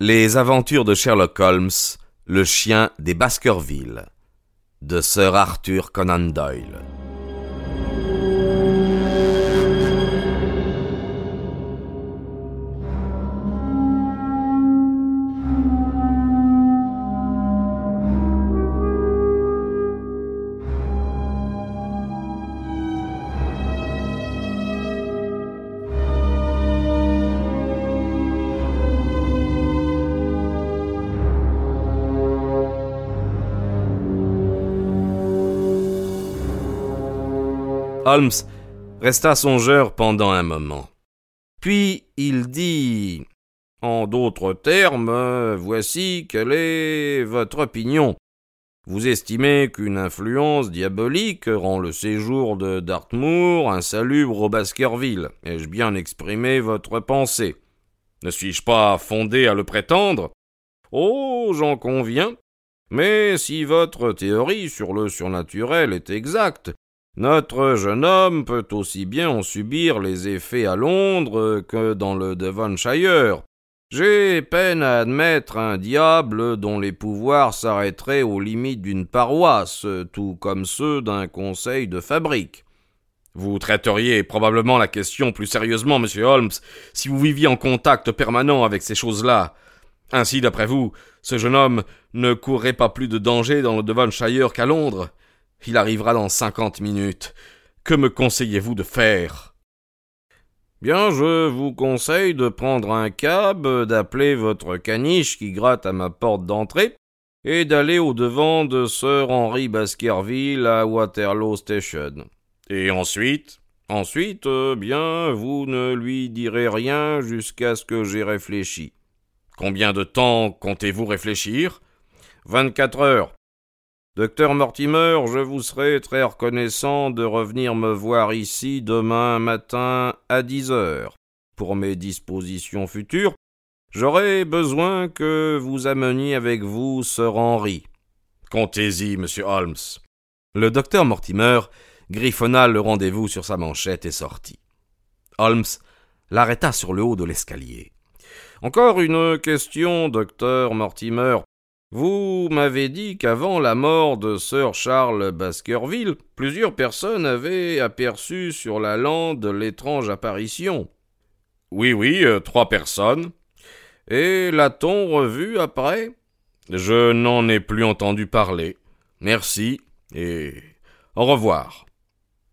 Les aventures de Sherlock Holmes, le chien des Baskerville, de Sir Arthur Conan Doyle. Holmes resta songeur pendant un moment. Puis il dit En d'autres termes, voici quelle est votre opinion. Vous estimez qu'une influence diabolique rend le séjour de Dartmoor insalubre au Baskerville. Ai-je bien exprimé votre pensée? Ne suis-je pas fondé à le prétendre? Oh, j'en conviens. Mais si votre théorie sur le surnaturel est exacte, notre jeune homme peut aussi bien en subir les effets à Londres que dans le Devonshire. J'ai peine à admettre un diable dont les pouvoirs s'arrêteraient aux limites d'une paroisse, tout comme ceux d'un conseil de fabrique. Vous traiteriez probablement la question plus sérieusement, monsieur Holmes, si vous viviez en contact permanent avec ces choses-là. Ainsi, d'après vous, ce jeune homme ne courrait pas plus de danger dans le Devonshire qu'à Londres. Il arrivera dans cinquante minutes. Que me conseillez-vous de faire? Bien, je vous conseille de prendre un cab, d'appeler votre caniche qui gratte à ma porte d'entrée, et d'aller au devant de Sir Henry Baskerville à Waterloo Station. Et ensuite Ensuite, euh, bien, vous ne lui direz rien jusqu'à ce que j'ai réfléchi. Combien de temps comptez-vous réfléchir? Vingt-quatre heures. Docteur Mortimer, je vous serai très reconnaissant de revenir me voir ici demain matin à dix heures. Pour mes dispositions futures, j'aurai besoin que vous ameniez avec vous Sir Henry. Comptez-y, monsieur Holmes. Le docteur Mortimer griffonna le rendez-vous sur sa manchette et sortit. Holmes l'arrêta sur le haut de l'escalier. Encore une question, docteur Mortimer. Vous m'avez dit qu'avant la mort de Sir Charles Baskerville, plusieurs personnes avaient aperçu sur la lande l'étrange apparition. Oui, oui, euh, trois personnes. Et l'a-t-on revu après? Je n'en ai plus entendu parler. Merci, et au revoir.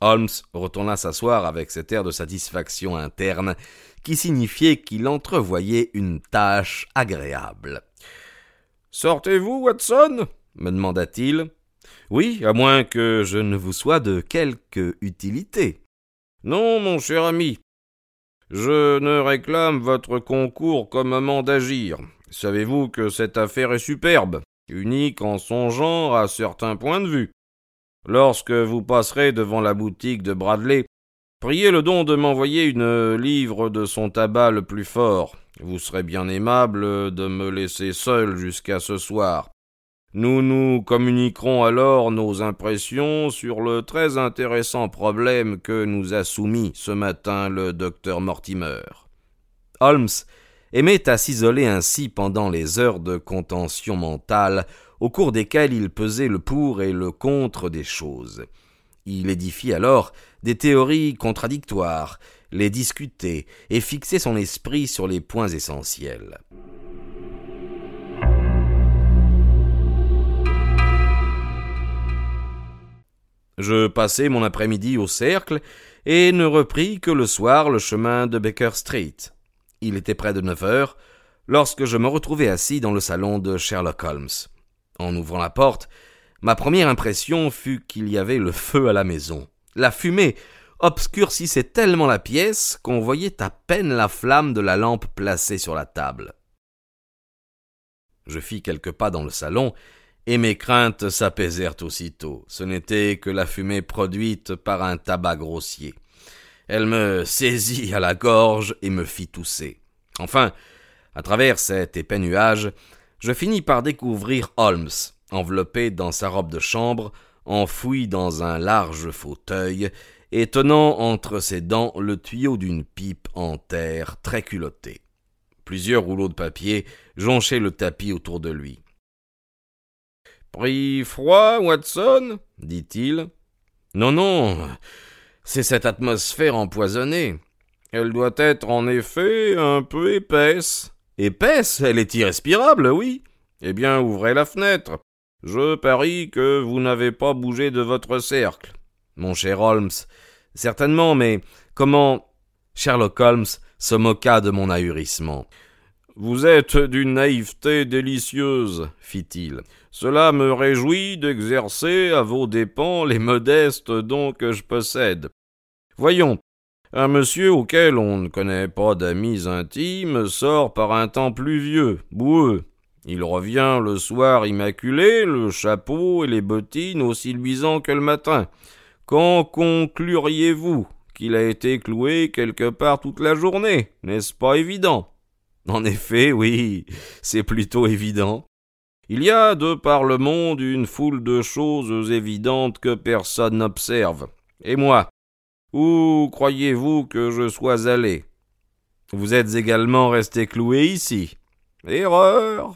Holmes retourna s'asseoir avec cet air de satisfaction interne qui signifiait qu'il entrevoyait une tâche agréable. Sortez-vous, Watson? me demanda-t-il. Oui, à moins que je ne vous sois de quelque utilité. Non, mon cher ami. Je ne réclame votre concours comme un d'agir. Savez-vous que cette affaire est superbe, unique en son genre à certains points de vue. Lorsque vous passerez devant la boutique de Bradley, priez le don de m'envoyer une livre de son tabac le plus fort. Vous serez bien aimable de me laisser seul jusqu'à ce soir. Nous nous communiquerons alors nos impressions sur le très intéressant problème que nous a soumis ce matin le docteur Mortimer. Holmes aimait à s'isoler ainsi pendant les heures de contention mentale au cours desquelles il pesait le pour et le contre des choses. Il édifie alors des théories contradictoires, les discuter et fixer son esprit sur les points essentiels. Je passai mon après-midi au cercle et ne repris que le soir le chemin de Baker Street. Il était près de neuf heures lorsque je me retrouvai assis dans le salon de Sherlock Holmes. En ouvrant la porte, ma première impression fut qu'il y avait le feu à la maison. La fumée obscurcissait tellement la pièce qu'on voyait à peine la flamme de la lampe placée sur la table. Je fis quelques pas dans le salon, et mes craintes s'apaisèrent aussitôt. Ce n'était que la fumée produite par un tabac grossier. Elle me saisit à la gorge et me fit tousser. Enfin, à travers cet épais nuage, je finis par découvrir Holmes, enveloppé dans sa robe de chambre, enfoui dans un large fauteuil, et tenant entre ses dents le tuyau d'une pipe en terre très culottée. Plusieurs rouleaux de papier jonchaient le tapis autour de lui. Pris froid, Watson? dit-il. Non, non, c'est cette atmosphère empoisonnée. Elle doit être en effet un peu épaisse. Épaisse Elle est irrespirable, oui. Eh bien, ouvrez la fenêtre. Je parie que vous n'avez pas bougé de votre cercle. Mon cher Holmes. Certainement, mais comment. Sherlock Holmes se moqua de mon ahurissement. Vous êtes d'une naïveté délicieuse, fit-il. Cela me réjouit d'exercer à vos dépens les modestes dons que je possède. Voyons, un monsieur auquel on ne connaît pas d'amis intimes sort par un temps pluvieux, boueux. Il revient le soir immaculé, le chapeau et les bottines aussi luisants que le matin. Quand concluriez-vous qu'il a été cloué quelque part toute la journée? N'est-ce pas évident? En effet, oui, c'est plutôt évident. Il y a de par le monde une foule de choses évidentes que personne n'observe. Et moi, où croyez-vous que je sois allé? Vous êtes également resté cloué ici. Erreur.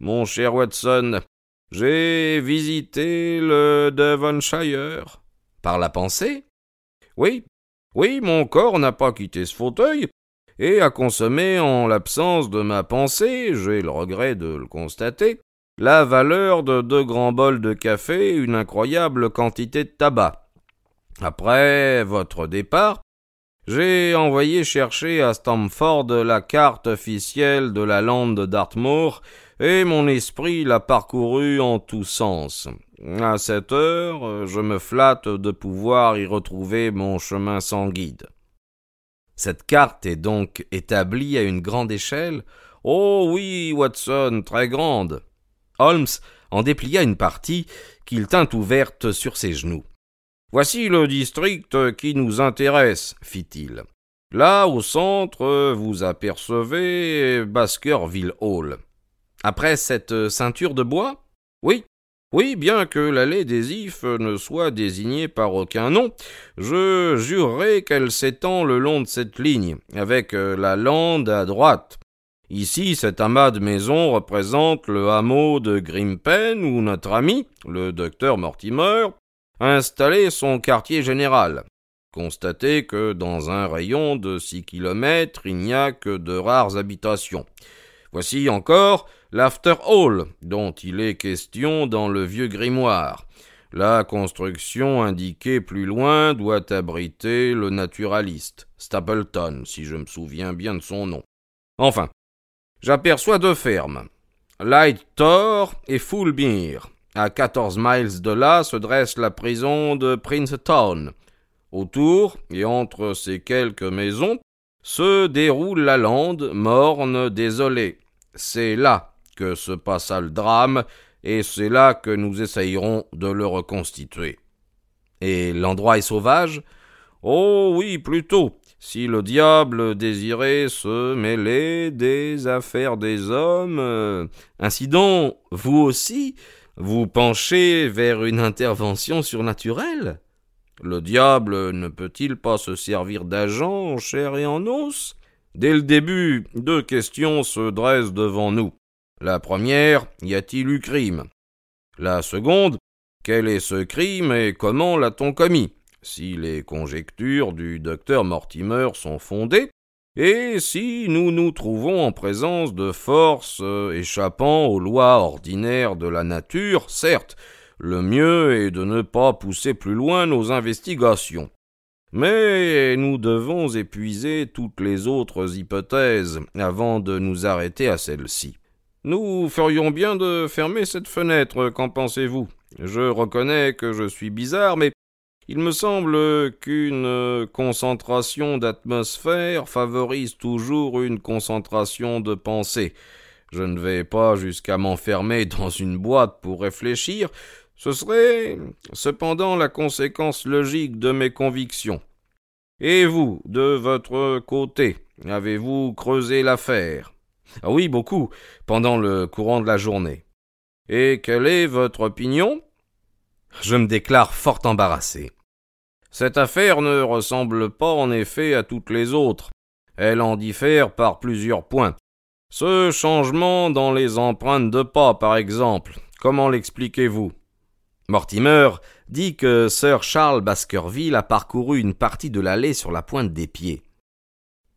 Mon cher Watson, j'ai visité le Devonshire. Par la pensée? Oui. Oui, mon corps n'a pas quitté ce fauteuil, et a consommé en l'absence de ma pensée, j'ai le regret de le constater, la valeur de deux grands bols de café une incroyable quantité de tabac. Après votre départ, j'ai envoyé chercher à Stamford la carte officielle de la lande d'Artmoor, et mon esprit l'a parcouru en tous sens. À cette heure, je me flatte de pouvoir y retrouver mon chemin sans guide. Cette carte est donc établie à une grande échelle? Oh oui, Watson, très grande. Holmes en déplia une partie qu'il tint ouverte sur ses genoux. Voici le district qui nous intéresse, fit-il. Là, au centre, vous apercevez Baskerville Hall. Après cette ceinture de bois? Oui. Oui, bien que l'allée des Ifs ne soit désignée par aucun nom, je jurerai qu'elle s'étend le long de cette ligne, avec la lande à droite. Ici, cet amas de maisons représente le hameau de Grimpen où notre ami, le docteur Mortimer, installer son quartier général. Constatez que dans un rayon de six kilomètres, il n'y a que de rares habitations. Voici encore l'After Hall, dont il est question dans le vieux grimoire. La construction indiquée plus loin doit abriter le naturaliste, Stapleton, si je me souviens bien de son nom. Enfin, j'aperçois deux fermes, Light Thor et Fulmere. À quatorze miles de là se dresse la prison de Princetown. Autour et entre ces quelques maisons se déroule la lande morne, désolée. C'est là que se passa le drame, et c'est là que nous essayerons de le reconstituer. Et l'endroit est sauvage? Oh oui, plutôt. Si le diable désirait se mêler des affaires des hommes. Euh, ainsi donc, vous aussi, vous penchez vers une intervention surnaturelle? Le diable ne peut-il pas se servir d'agents en chair et en os? Dès le début, deux questions se dressent devant nous. La première, y a-t-il eu crime? La seconde, quel est ce crime et comment l'a-t-on commis? Si les conjectures du docteur Mortimer sont fondées, et si nous nous trouvons en présence de forces euh, échappant aux lois ordinaires de la nature, certes, le mieux est de ne pas pousser plus loin nos investigations. Mais nous devons épuiser toutes les autres hypothèses avant de nous arrêter à celle-ci. Nous ferions bien de fermer cette fenêtre, qu'en pensez-vous? Je reconnais que je suis bizarre, mais il me semble qu'une concentration d'atmosphère favorise toujours une concentration de pensée. Je ne vais pas jusqu'à m'enfermer dans une boîte pour réfléchir, ce serait cependant la conséquence logique de mes convictions. Et vous, de votre côté, avez-vous creusé l'affaire? Ah Oui, beaucoup, pendant le courant de la journée. Et quelle est votre opinion? Je me déclare fort embarrassé. Cette affaire ne ressemble pas en effet à toutes les autres. Elle en diffère par plusieurs points. Ce changement dans les empreintes de pas, par exemple, comment l'expliquez-vous? Mortimer dit que Sir Charles Baskerville a parcouru une partie de l'allée sur la pointe des pieds.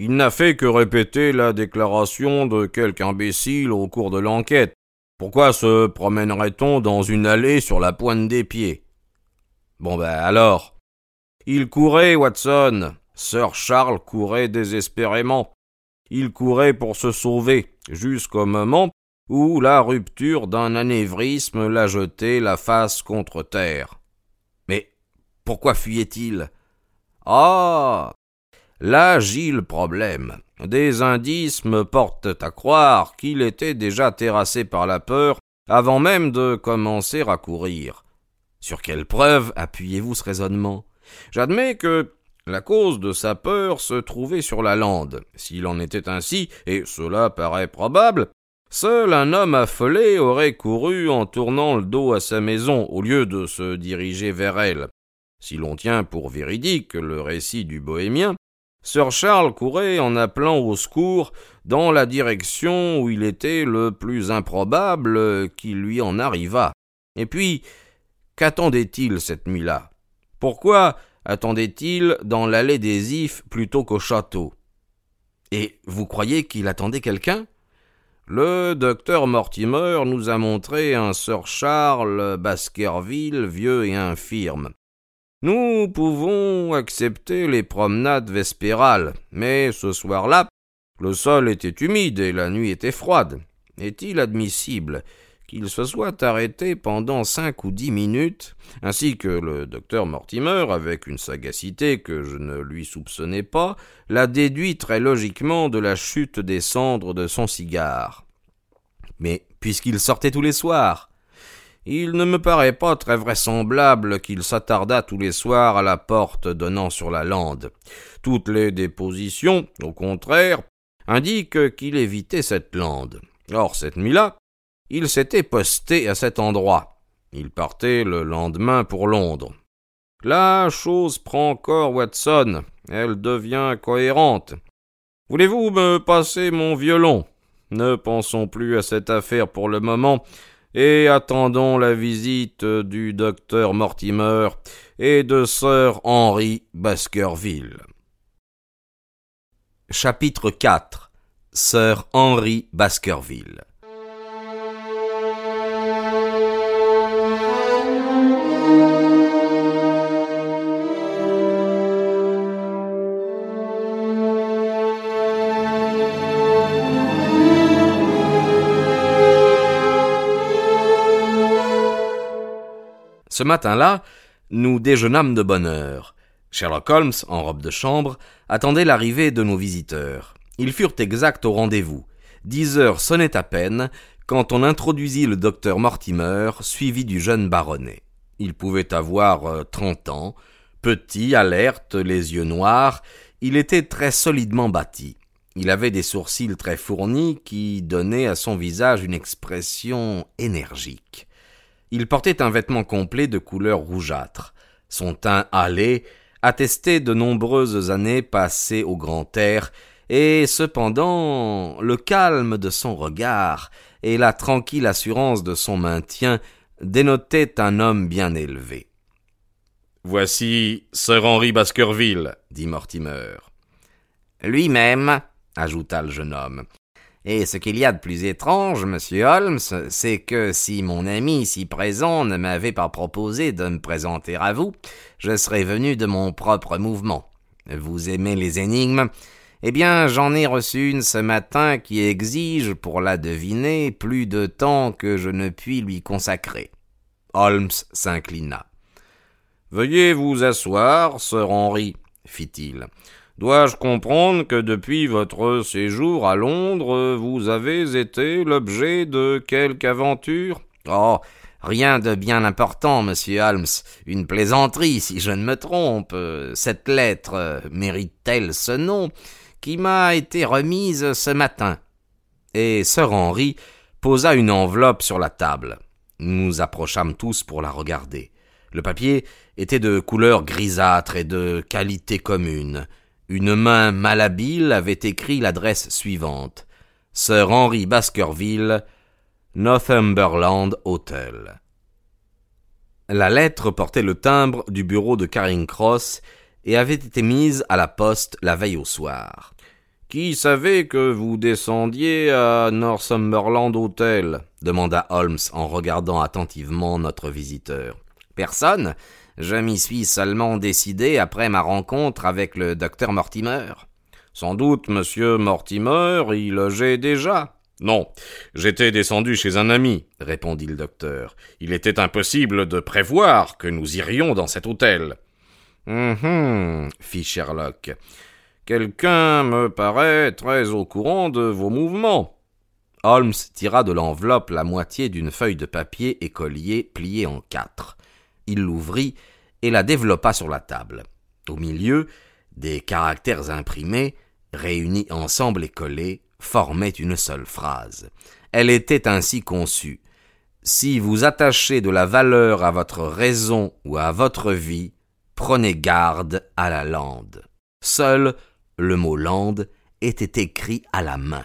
Il n'a fait que répéter la déclaration de quelque imbécile au cours de l'enquête. Pourquoi se promènerait-on dans une allée sur la pointe des pieds? Bon ben alors? Il courait, Watson. Sir Charles courait désespérément. Il courait pour se sauver, jusqu'au moment où la rupture d'un anévrisme l'a jeté la face contre terre. Mais pourquoi fuyait-il? Ah Là le problème. Des indices me portent à croire qu'il était déjà terrassé par la peur avant même de commencer à courir. Sur quelle preuve appuyez-vous ce raisonnement? J'admets que la cause de sa peur se trouvait sur la lande. S'il en était ainsi, et cela paraît probable, seul un homme affolé aurait couru en tournant le dos à sa maison au lieu de se diriger vers elle. Si l'on tient pour véridique le récit du bohémien, Sir Charles courait en appelant au secours dans la direction où il était le plus improbable qu'il lui en arrivât. Et puis, qu'attendait-il cette nuit-là? Pourquoi attendait-il dans l'allée des Ifs plutôt qu'au château? Et vous croyez qu'il attendait quelqu'un? Le docteur Mortimer nous a montré un Sir Charles Baskerville vieux et infirme. Nous pouvons accepter les promenades vespérales, mais ce soir-là, le sol était humide et la nuit était froide. Est-il admissible qu'il se soit arrêté pendant cinq ou dix minutes, ainsi que le docteur Mortimer, avec une sagacité que je ne lui soupçonnais pas, l'a déduit très logiquement de la chute des cendres de son cigare. Mais puisqu'il sortait tous les soirs, il ne me paraît pas très vraisemblable qu'il s'attardât tous les soirs à la porte donnant sur la lande. Toutes les dépositions, au contraire, indiquent qu'il évitait cette lande. Or, cette nuit-là, il s'était posté à cet endroit. Il partait le lendemain pour Londres. La chose prend corps, Watson. Elle devient cohérente. Voulez-vous me passer mon violon? Ne pensons plus à cette affaire pour le moment et attendons la visite du docteur Mortimer et de sir Henry Baskerville. Chapitre 4 Sir Henry Baskerville Ce matin-là, nous déjeunâmes de bonne heure. Sherlock Holmes, en robe de chambre, attendait l'arrivée de nos visiteurs. Ils furent exacts au rendez-vous. Dix heures sonnaient à peine quand on introduisit le docteur Mortimer, suivi du jeune baronnet. Il pouvait avoir euh, trente ans, petit, alerte, les yeux noirs, il était très solidement bâti. Il avait des sourcils très fournis qui donnaient à son visage une expression énergique. Il portait un vêtement complet de couleur rougeâtre. Son teint hâlé attestait de nombreuses années passées au grand air, et cependant le calme de son regard et la tranquille assurance de son maintien dénotaient un homme bien élevé. Voici Sir Henry Baskerville, dit Mortimer. Lui-même, ajouta le jeune homme. Et ce qu'il y a de plus étrange, monsieur Holmes, c'est que si mon ami ici présent ne m'avait pas proposé de me présenter à vous, je serais venu de mon propre mouvement. Vous aimez les énigmes? Eh bien, j'en ai reçu une ce matin qui exige, pour la deviner, plus de temps que je ne puis lui consacrer. Holmes s'inclina. Veuillez vous asseoir, sir Henry, fit-il. Dois-je comprendre que depuis votre séjour à Londres, vous avez été l'objet de quelque aventure? Oh, rien de bien important, monsieur Holmes. Une plaisanterie, si je ne me trompe. Cette lettre mérite-t-elle ce nom qui m'a été remise ce matin? Et sir Henry posa une enveloppe sur la table. Nous nous approchâmes tous pour la regarder. Le papier était de couleur grisâtre et de qualité commune. Une main malhabile avait écrit l'adresse suivante. Sir Henry Baskerville, Northumberland Hotel. La lettre portait le timbre du bureau de Caring Cross et avait été mise à la poste la veille au soir. Qui savait que vous descendiez à Northumberland Hotel? demanda Holmes en regardant attentivement notre visiteur. Personne? Je m'y suis seulement décidé après ma rencontre avec le docteur Mortimer. Sans doute, monsieur Mortimer y logeait déjà. Non, j'étais descendu chez un ami, répondit le docteur. Il était impossible de prévoir que nous irions dans cet hôtel. Hum, hum fit Sherlock. Quelqu'un me paraît très au courant de vos mouvements. Holmes tira de l'enveloppe la moitié d'une feuille de papier écolier pliée en quatre. Il l'ouvrit et la développa sur la table. Au milieu, des caractères imprimés, réunis ensemble et collés, formaient une seule phrase. Elle était ainsi conçue. Si vous attachez de la valeur à votre raison ou à votre vie, prenez garde à la lande. Seul le mot lande était écrit à la main.